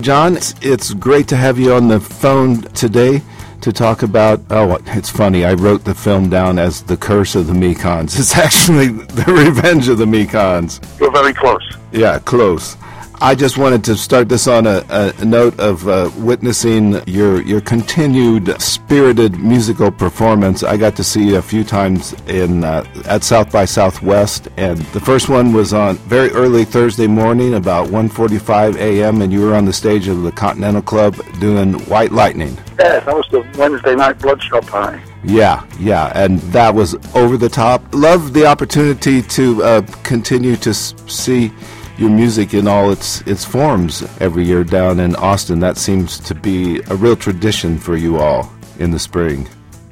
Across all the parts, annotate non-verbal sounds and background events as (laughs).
Jon, it's, great to have you on the phone today to talk about. Oh, it's funny. I wrote the film down as The Curse of the Mekons. (laughs) It's actually The Revenge of the Mekons. You're very close. Yeah, close. I just wanted to start this on a, a note of uh, witnessing your your continued spirited musical performance. I got to see you a few times in uh, at South by Southwest, and the first one was on very early Thursday morning, about 1:45 a.m., and you were on the stage of the Continental Club doing White Lightning. Yeah, that was the Wednesday night Bloodshot party. Yeah, yeah, and that was over the top. Love the opportunity to uh, continue to see your music in all its its forms every year down in Austin. That seems to be a real tradition for you all in the spring.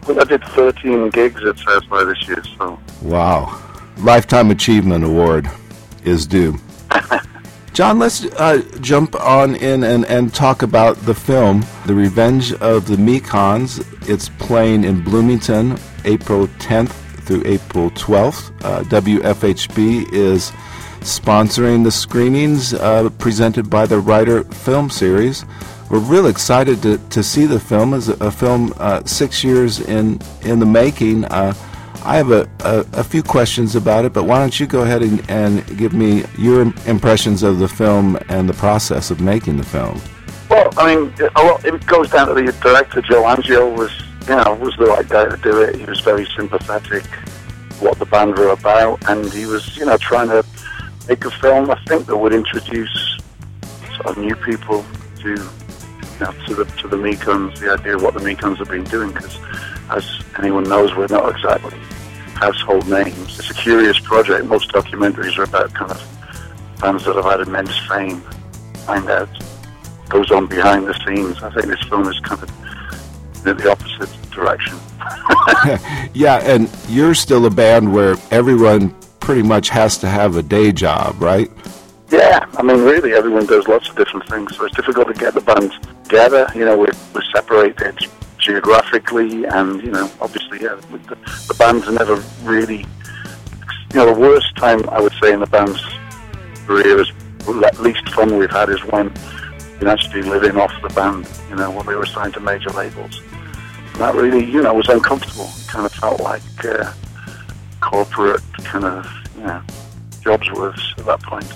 Well, I did 13 gigs at by this year, so. Wow. Lifetime Achievement Award is due. (laughs) Jon, let's uh, jump on in and, and talk about the film, The Revenge of the Mekons. It's playing in Bloomington April 10th through April 12th. Uh, WFHB is sponsoring the screenings uh, presented by the Ryder Film Series. We're real excited to, to see the film as a, film uh, six years in in the making. Uh, I have a, a, a, few questions about it, but why don't you go ahead and, and give me your impressions of the film and the process of making the film? Well, I mean, it goes down to the director. Joe Angio was, you know, was the right guy to do it. He was very sympathetic what the band were about, and he was, you know, trying to make a film, I think, that would introduce sort of new people to you know, to the to the Mekons, the idea of what the Mekons have been doing. Because, as anyone knows, we're not exactly household names. It's a curious project. Most documentaries are about kind of bands that have had immense fame. Find out goes on behind the scenes. I think this film is kind of in the opposite direction. (laughs) (laughs) yeah, and you're still a band where everyone pretty much has to have a day job, right? Yeah, I mean, really, everyone does lots of different things, so it's difficult to get the band together. You know, we're, we're separated geographically, and you know, obviously, yeah, the, the band's never really. You know, the worst time I would say in the band's career is least fun we've had is when you actually living off the band. You know, when we were signed to major labels. And that really, you know, was uncomfortable. It kind of felt like. Uh, corporate kind of you know, jobs with at that point.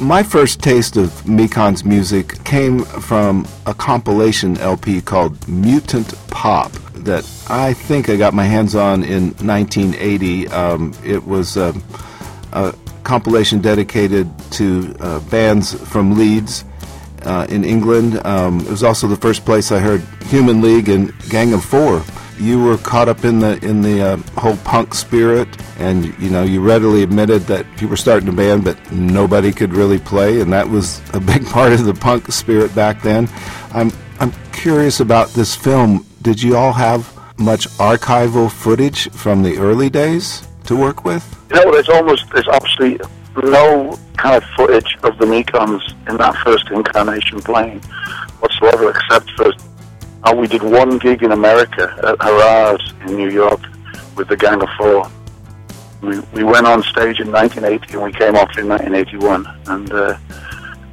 My first taste of Mekon's music came from a compilation LP called Mutant Pop that I think I got my hands on in 1980. Um, it was a, a, compilation dedicated to uh, bands from Leeds uh, in England. Um, it was also the first place I heard Human League and Gang of Four you were caught up in the in the uh, whole punk spirit, and you know you readily admitted that you were starting a band, but nobody could really play, and that was a (laughs) big part of the punk spirit back then. I'm I'm curious about this film. Did you all have much archival footage from the early days to work with? Know, there's almost there's obviously no kind of footage of the Mekons in that first incarnation playing whatsoever, except for uh, we did one gig in America at Hurrah's in New York with the Gang of Four. We, we went on stage in 1980 and we came off in 1981. And uh,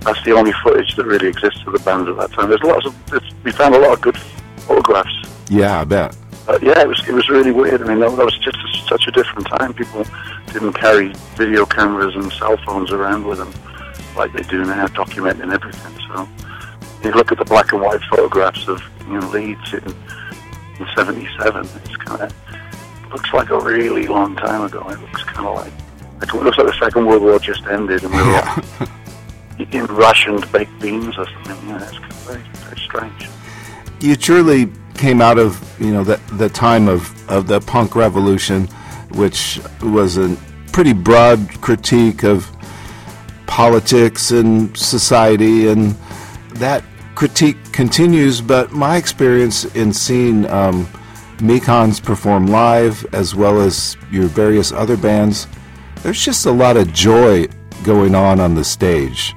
that's the only footage that really exists of the band at that time. There's lots of, we found a lot of good photographs. Yeah, I bet. But yeah, it was it was really weird. I mean, that, that was just a, such a different time. People didn't carry video cameras and cell phones around with them like they do now, documenting everything. So you look at the black and white photographs of you know Leeds in, in '77. It's kind of looks like a really long time ago. It looks kind of like it looks like the Second World War just ended, and we were yeah. (laughs) in rationed baked beans or something. Yeah, it's kind of very, very strange. You truly came out of you know the the time of of the punk revolution, which was a pretty broad critique of politics and society and that critique continues, but my experience in seeing um, Mekons perform live, as well as your various other bands, there's just a lot of joy going on on the stage.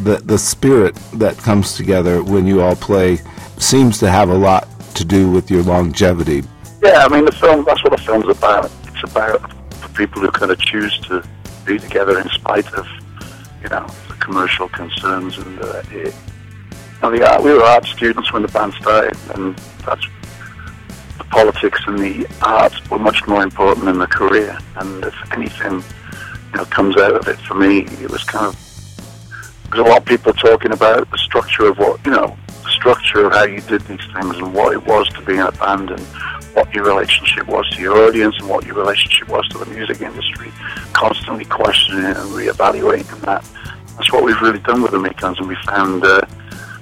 The the spirit that comes together when you all play seems to have a lot to do with your longevity. Yeah, I mean the film. That's what the film's about. It's about people who kind of choose to be together in spite of, you know, the commercial concerns and uh, it, and the art, we were art students when the band started, and that's the politics and the arts were much more important than the career. And if anything, you know, comes out of it for me, it was kind of there's a lot of people talking about the structure of what you know, the structure of how you did these things and what it was to be in a band and what your relationship was to your audience and what your relationship was to the music industry. Constantly questioning and reevaluating that. That's what we've really done with the Mekons, and we found uh,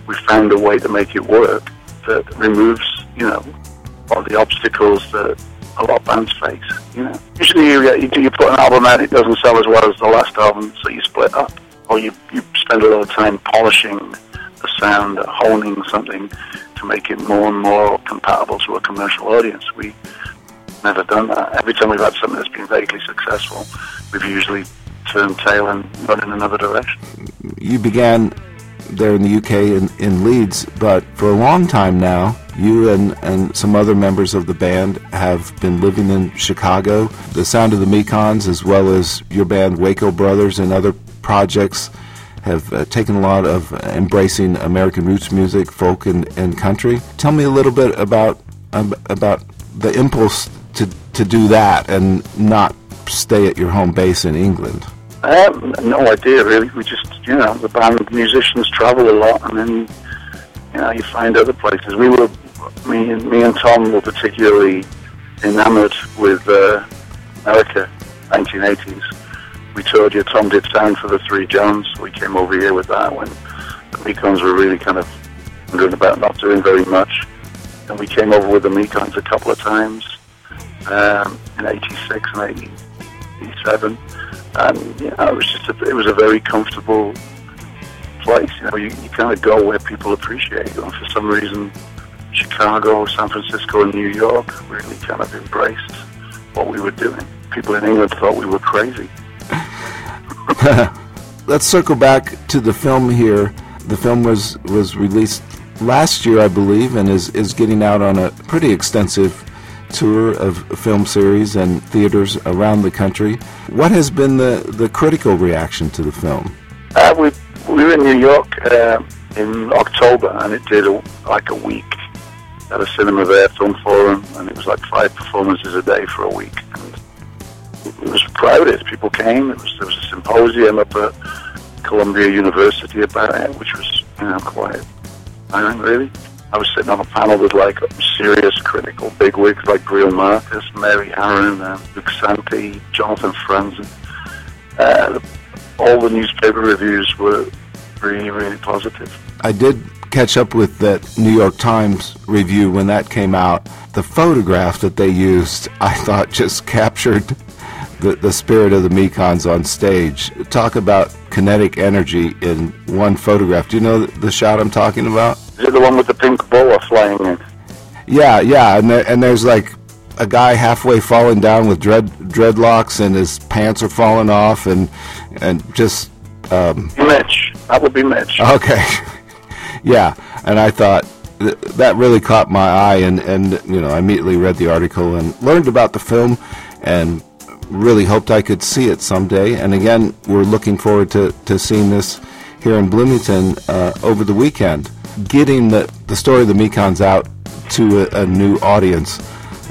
we found a way to make it work that removes, you know, all the obstacles that a lot of bands face. You know, usually you, you, you put an album out, it doesn't sell as well as the last album, so you split up, or you you spend a lot of time polishing the sound, honing something to make it more and more compatible to a commercial audience. We never done that. Every time we've had something that's been vaguely successful, we've usually turned tail and run in another direction. You began there in the UK in, in Leeds, but for a long time now, you and, and some other members of the band have been living in Chicago. The Sound of the Mekons, as well as your band Waco Brothers and other projects, have uh, taken a lot of embracing American roots music, folk, and, and country. Tell me a little bit about um, about the impulse to, to do that and not stay at your home base in England. I have no idea really. We just, you know, the band musicians travel a lot, and then you know you find other places. We were, me and me and Tom were particularly enamored with uh, America, 1980s. We told you Tom did sound for the Three Johns. We came over here with that when the Mekons were really kind of wondering about not doing very much, and we came over with the Mekons a couple of times um, in '86 and '87 and know, it was just a, it was a very comfortable place. You know, you, you kind of go where people appreciate you, and for some reason, Chicago, San Francisco, and New York really kind of embraced what we were doing. People in England thought we were crazy. (laughs) Let's circle back to the film here. The film was was released last year, I believe, and is is getting out on a pretty extensive tour of film series and theaters around the country. What has been the, the critical reaction to the film? Uh, we, we were in New York uh, in October, and it did a, like a week at a cinema there, film forum, and it was like five performances a day for a week. And it was crowded. People came. It was, there was a symposium up at Columbia University about it, which was you know quite, I think, really. I was sitting on a panel with like serious critical bigwigs like Greil Marcus, Mary Harron, uh, Luc Sante, Jonathan Franzen. Uh, all the newspaper reviews were really, really positive. I did catch up with that New York Times review when that came out. The photograph that they used, I thought, just (laughs) captured the, the spirit of the Mekons on stage. Talk about kinetic energy in one photograph. Do you know the shot I'm talking about? Is it the one with the pink boa flying in? Yeah, yeah, and there, and there's like a guy halfway falling down with dread dreadlocks, and his pants are falling off, and and just. Um, Mitch, that would be Mitch. Okay, (laughs) yeah, and I thought th- that really caught my eye, and and you know I immediately read the article and learned about the film, and really hoped I could see it someday. And again, we're looking forward to to seeing this here in Bloomington uh, over the weekend getting the, the story of the Mekons out to a, a new audience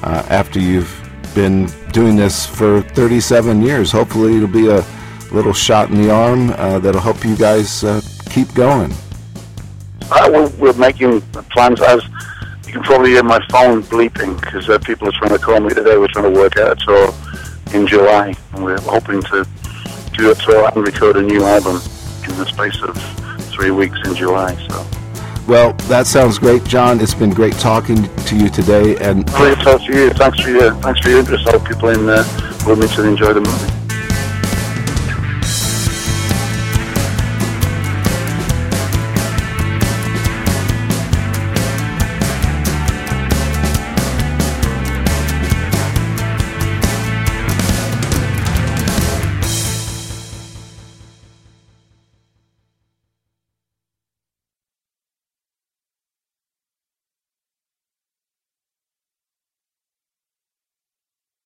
uh, after you've been doing this for 37 years. Hopefully, it'll be a little shot in the arm uh, that'll help you guys uh, keep going. We're, we're, making plans as you can probably hear my phone bleeping because uh, people are trying to call me today. We're trying to work out tour in July, and we're hoping to do a tour and record a new album in the space of three weeks in July. So. Well, that sounds great, Jon. It's been great talking to you today. And great to talk to you. Thanks for your thanks for your interest. I hope people in uh, Wilmington enjoy the movie.